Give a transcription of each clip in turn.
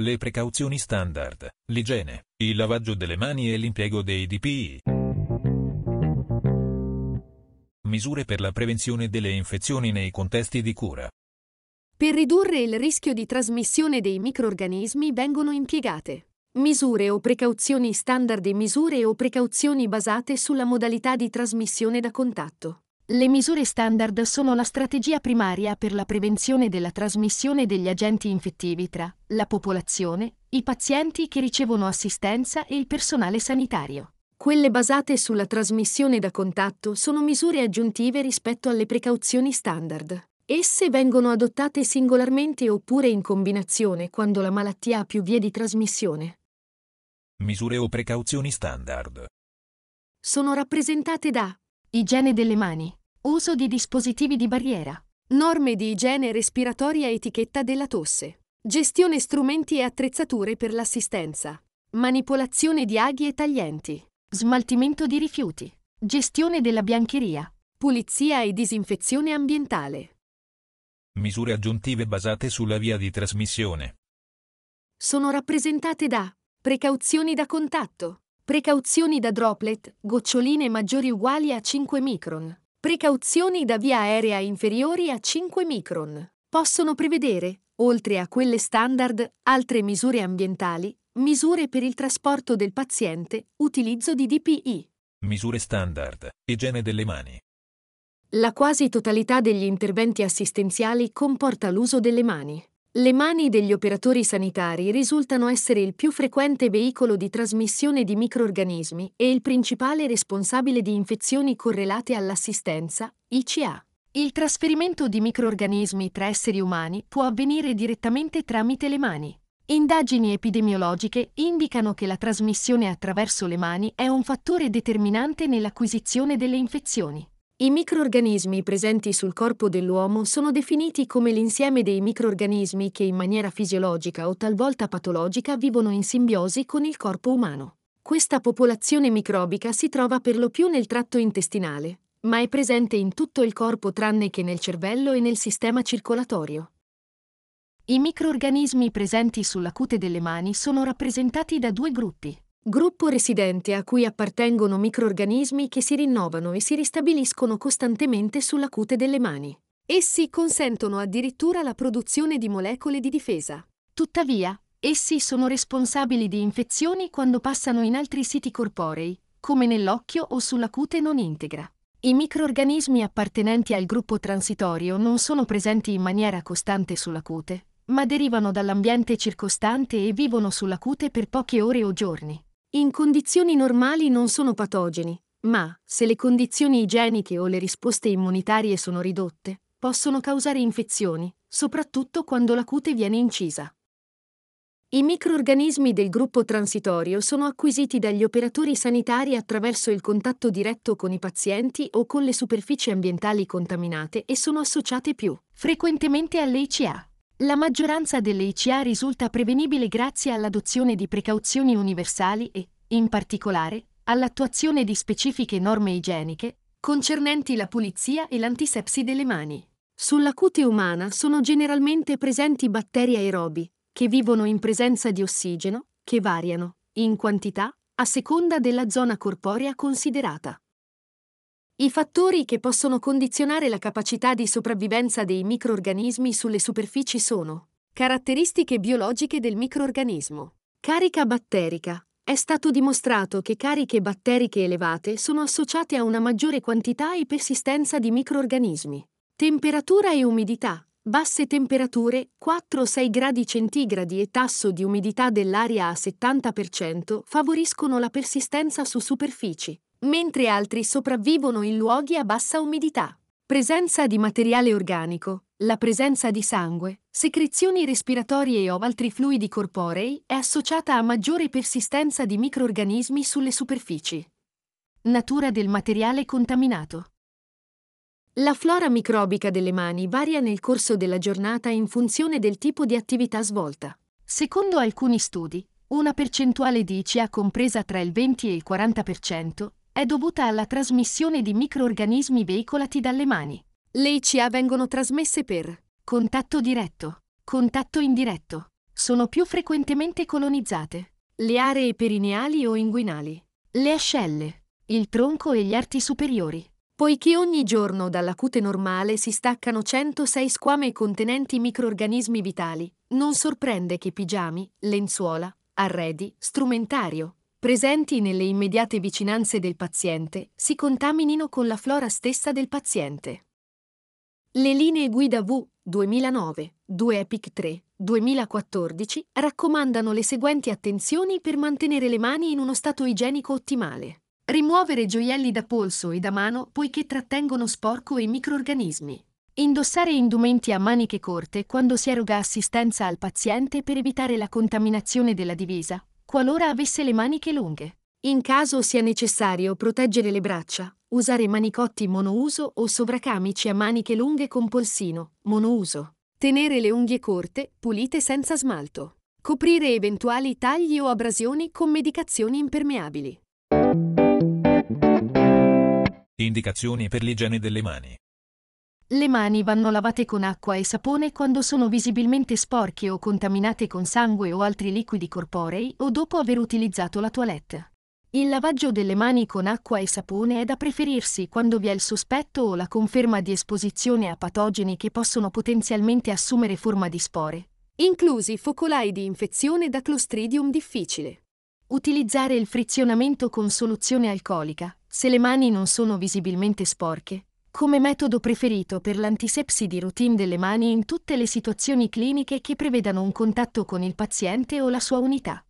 Le precauzioni standard, l'igiene, il lavaggio delle mani e l'impiego dei DPI. Misure per la prevenzione delle infezioni nei contesti di cura. Per ridurre il rischio di trasmissione dei microrganismi vengono impiegate misure o precauzioni standard e misure o precauzioni basate sulla modalità di trasmissione da contatto. Le misure standard sono la strategia primaria per la prevenzione della trasmissione degli agenti infettivi tra la popolazione, i pazienti che ricevono assistenza e il personale sanitario. Quelle basate sulla trasmissione da contatto sono misure aggiuntive rispetto alle precauzioni standard. Esse vengono adottate singolarmente oppure in combinazione quando la malattia ha più vie di trasmissione. Misure o precauzioni standard. Sono rappresentate da igiene delle mani, uso di dispositivi di barriera, norme di igiene respiratoria etichetta della tosse, gestione strumenti e attrezzature per l'assistenza, manipolazione di aghi e taglienti, smaltimento di rifiuti, gestione della biancheria, pulizia e disinfezione ambientale. Misure aggiuntive basate sulla via di trasmissione. Sono rappresentate da precauzioni da contatto, precauzioni da droplet, goccioline maggiori uguali a 5 micron, precauzioni da via aerea inferiori a 5 micron. Possono prevedere, oltre a quelle standard, altre misure ambientali, Misure per il trasporto del paziente, utilizzo di DPI. Misure standard, igiene delle mani. La quasi totalità degli interventi assistenziali comporta l'uso delle mani. Le mani degli operatori sanitari risultano essere il più frequente veicolo di trasmissione di microorganismi e il principale responsabile di infezioni correlate all'assistenza, ICA. Il trasferimento di microorganismi tra esseri umani può avvenire direttamente tramite le mani. Indagini epidemiologiche indicano che la trasmissione attraverso le mani è un fattore determinante nell'acquisizione delle infezioni. I microorganismi presenti sul corpo dell'uomo sono definiti come l'insieme dei microorganismi che in maniera fisiologica o talvolta patologica vivono in simbiosi con il corpo umano. Questa popolazione microbica si trova per lo più nel tratto intestinale, ma è presente in tutto il corpo tranne che nel cervello e nel sistema circolatorio. I microorganismi presenti sulla cute delle mani sono rappresentati da due gruppi. Gruppo residente a cui appartengono microorganismi che si rinnovano e si ristabiliscono costantemente sulla cute delle mani. Essi consentono addirittura la produzione di molecole di difesa. Tuttavia, essi sono responsabili di infezioni quando passano in altri siti corporei, come nell'occhio o sulla cute non integra. I microorganismi appartenenti al gruppo transitorio non sono presenti in maniera costante sulla cute, ma derivano dall'ambiente circostante e vivono sulla cute per poche ore o giorni. In condizioni normali non sono patogeni, ma, se le condizioni igieniche o le risposte immunitarie sono ridotte, possono causare infezioni, soprattutto quando la cute viene incisa. I microorganismi del gruppo transitorio sono acquisiti dagli operatori sanitari attraverso il contatto diretto con i pazienti o con le superfici ambientali contaminate e sono associate più frequentemente alle ICA. La maggioranza delle ICA risulta prevenibile grazie all'adozione di precauzioni universali e, in particolare, all'attuazione di specifiche norme igieniche concernenti la pulizia e l'antisepsi delle mani. Sulla cute umana sono generalmente presenti batteri aerobi, che vivono in presenza di ossigeno, che variano, in quantità, a seconda della zona corporea considerata. I fattori che possono condizionare la capacità di sopravvivenza dei microorganismi sulle superfici sono caratteristiche biologiche del microorganismo. Carica batterica. È stato dimostrato che cariche batteriche elevate sono associate a una maggiore quantità e persistenza di microorganismi. Temperatura e umidità. Basse temperature, 4-6 gradi centigradi e tasso di umidità dell'aria a 70% favoriscono la persistenza su superfici mentre altri sopravvivono in luoghi a bassa umidità. Presenza di materiale organico, la presenza di sangue, secrezioni respiratorie o altri fluidi corporei è associata a maggiore persistenza di microorganismi sulle superfici. Natura del materiale contaminato. La flora microbica delle mani varia nel corso della giornata in funzione del tipo di attività svolta. Secondo alcuni studi, una percentuale di ICA compresa tra il 20 e il 40% è dovuta alla trasmissione di microorganismi veicolati dalle mani. Le ICA vengono trasmesse per contatto diretto, contatto indiretto, sono più frequentemente colonizzate. Le aree perineali o inguinali, le ascelle, il tronco e gli arti superiori. Poiché ogni giorno dalla cute normale si staccano 106 squame contenenti microorganismi vitali, non sorprende che pigiami, lenzuola, arredi, strumentario, presenti nelle immediate vicinanze del paziente, si contaminino con la flora stessa del paziente. Le linee guida V 2009, 2 Epic 3, 2014 raccomandano le seguenti attenzioni per mantenere le mani in uno stato igienico ottimale. Rimuovere gioielli da polso e da mano poiché trattengono sporco e microorganismi. Indossare indumenti a maniche corte quando si eroga assistenza al paziente per evitare la contaminazione della divisa, qualora avesse le maniche lunghe. In caso sia necessario proteggere le braccia, usare manicotti monouso o sovracamici a maniche lunghe con polsino, monouso. Tenere le unghie corte, pulite senza smalto. Coprire eventuali tagli o abrasioni con medicazioni impermeabili. Indicazioni per l'igiene delle mani. Le mani vanno lavate con acqua e sapone quando sono visibilmente sporche o contaminate con sangue o altri liquidi corporei o dopo aver utilizzato la toilette. Il lavaggio delle mani con acqua e sapone è da preferirsi quando vi è il sospetto o la conferma di esposizione a patogeni che possono potenzialmente assumere forma di spore, inclusi focolai di infezione da Clostridium difficile. Utilizzare il frizionamento con soluzione alcolica, se le mani non sono visibilmente sporche, come metodo preferito per l'antisepsi di routine delle mani in tutte le situazioni cliniche che prevedano un contatto con il paziente o la sua unità.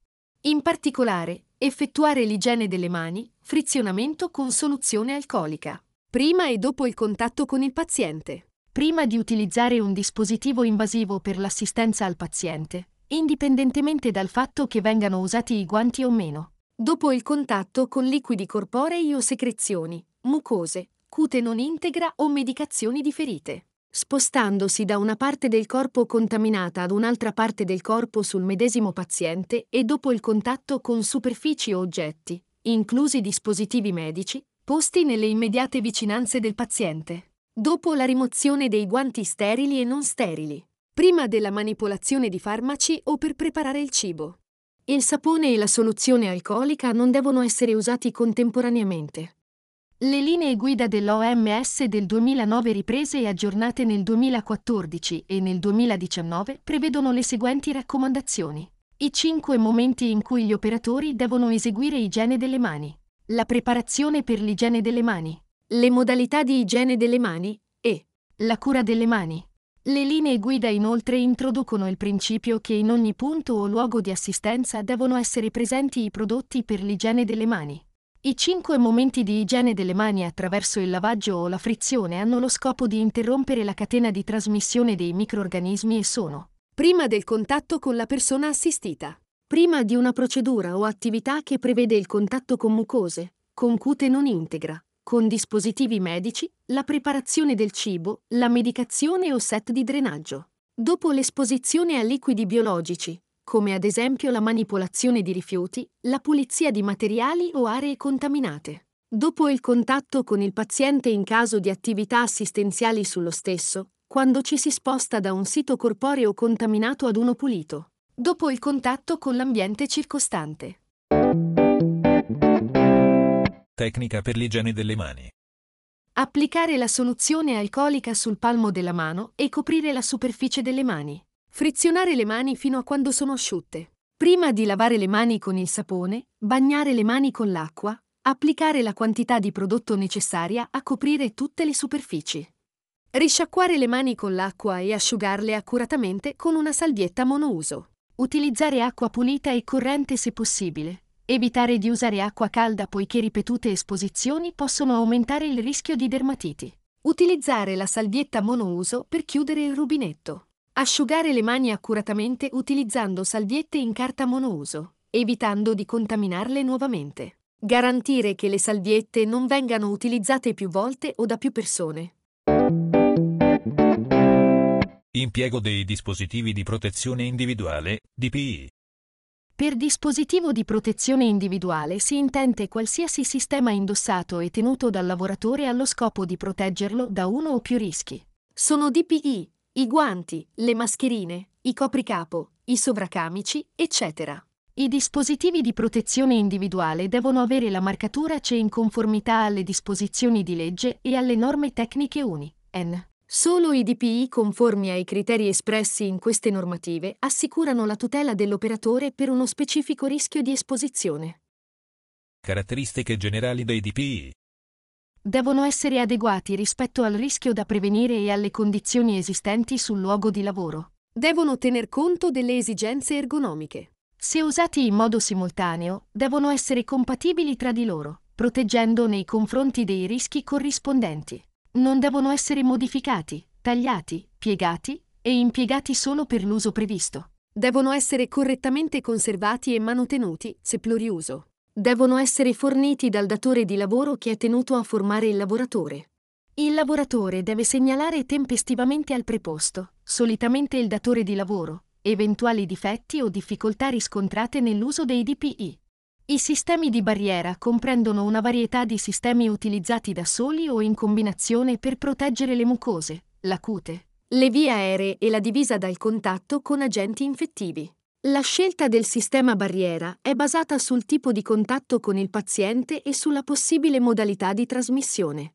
In particolare, effettuare l'igiene delle mani, frizionamento con soluzione alcolica, prima e dopo il contatto con il paziente, prima di utilizzare un dispositivo invasivo per l'assistenza al paziente, indipendentemente dal fatto che vengano usati i guanti o meno, dopo il contatto con liquidi corporei o secrezioni, mucose, cute non integra o medicazioni differite spostandosi da una parte del corpo contaminata ad un'altra parte del corpo sul medesimo paziente e dopo il contatto con superfici o oggetti, inclusi dispositivi medici, posti nelle immediate vicinanze del paziente. Dopo la rimozione dei guanti sterili e non sterili. Prima della manipolazione di farmaci o per preparare il cibo. Il sapone e la soluzione alcolica non devono essere usati contemporaneamente. Le linee guida dell'OMS del 2009 riprese e aggiornate nel 2014 e nel 2019 prevedono le seguenti raccomandazioni. I cinque momenti in cui gli operatori devono eseguire igiene delle mani. La preparazione per l'igiene delle mani. Le modalità di igiene delle mani e la cura delle mani. Le linee guida inoltre introducono il principio che in ogni punto o luogo di assistenza devono essere presenti i prodotti per l'igiene delle mani. I cinque momenti di igiene delle mani attraverso il lavaggio o la frizione hanno lo scopo di interrompere la catena di trasmissione dei microorganismi e sono prima del contatto con la persona assistita, prima di una procedura o attività che prevede il contatto con mucose, con cute non integra, con dispositivi medici, la preparazione del cibo, la medicazione o set di drenaggio. Dopo l'esposizione a liquidi biologici, come ad esempio la manipolazione di rifiuti, la pulizia di materiali o aree contaminate. Dopo il contatto con il paziente in caso di attività assistenziali sullo stesso, quando ci si sposta da un sito corporeo contaminato ad uno pulito. Dopo il contatto con l'ambiente circostante. Tecnica per l'igiene delle mani. Applicare la soluzione alcolica sul palmo della mano e coprire la superficie delle mani. Frizionare le mani fino a quando sono asciutte. Prima di lavare le mani con il sapone, bagnare le mani con l'acqua, applicare la quantità di prodotto necessaria a coprire tutte le superfici. Risciacquare le mani con l'acqua e asciugarle accuratamente con una salvietta monouso. Utilizzare acqua pulita e corrente se possibile. Evitare di usare acqua calda poiché ripetute esposizioni possono aumentare il rischio di dermatiti. Utilizzare la salvietta monouso per chiudere il rubinetto. Asciugare le mani accuratamente utilizzando salviette in carta monouso, evitando di contaminarle nuovamente. Garantire che le salviette non vengano utilizzate più volte o da più persone. Impiego dei dispositivi di protezione individuale, DPI. Per dispositivo di protezione individuale si intende qualsiasi sistema indossato e tenuto dal lavoratore allo scopo di proteggerlo da uno o più rischi. Sono DPI i guanti, le mascherine, i copricapo, i sovracamici, eccetera. I dispositivi di protezione individuale devono avere la marcatura CE in conformità alle disposizioni di legge e alle norme tecniche UNI. N. Solo i DPI conformi ai criteri espressi in queste normative assicurano la tutela dell'operatore per uno specifico rischio di esposizione. Caratteristiche generali dei DPI. Devono essere adeguati rispetto al rischio da prevenire e alle condizioni esistenti sul luogo di lavoro. Devono tener conto delle esigenze ergonomiche. Se usati in modo simultaneo, devono essere compatibili tra di loro, proteggendo nei confronti dei rischi corrispondenti. Non devono essere modificati, tagliati, piegati e impiegati solo per l'uso previsto. Devono essere correttamente conservati e manutenuti, se pluriuso devono essere forniti dal datore di lavoro che è tenuto a formare il lavoratore. Il lavoratore deve segnalare tempestivamente al preposto, solitamente il datore di lavoro, eventuali difetti o difficoltà riscontrate nell'uso dei DPI. I sistemi di barriera comprendono una varietà di sistemi utilizzati da soli o in combinazione per proteggere le mucose, la cute, le vie aeree e la divisa dal contatto con agenti infettivi. La scelta del sistema barriera è basata sul tipo di contatto con il paziente e sulla possibile modalità di trasmissione.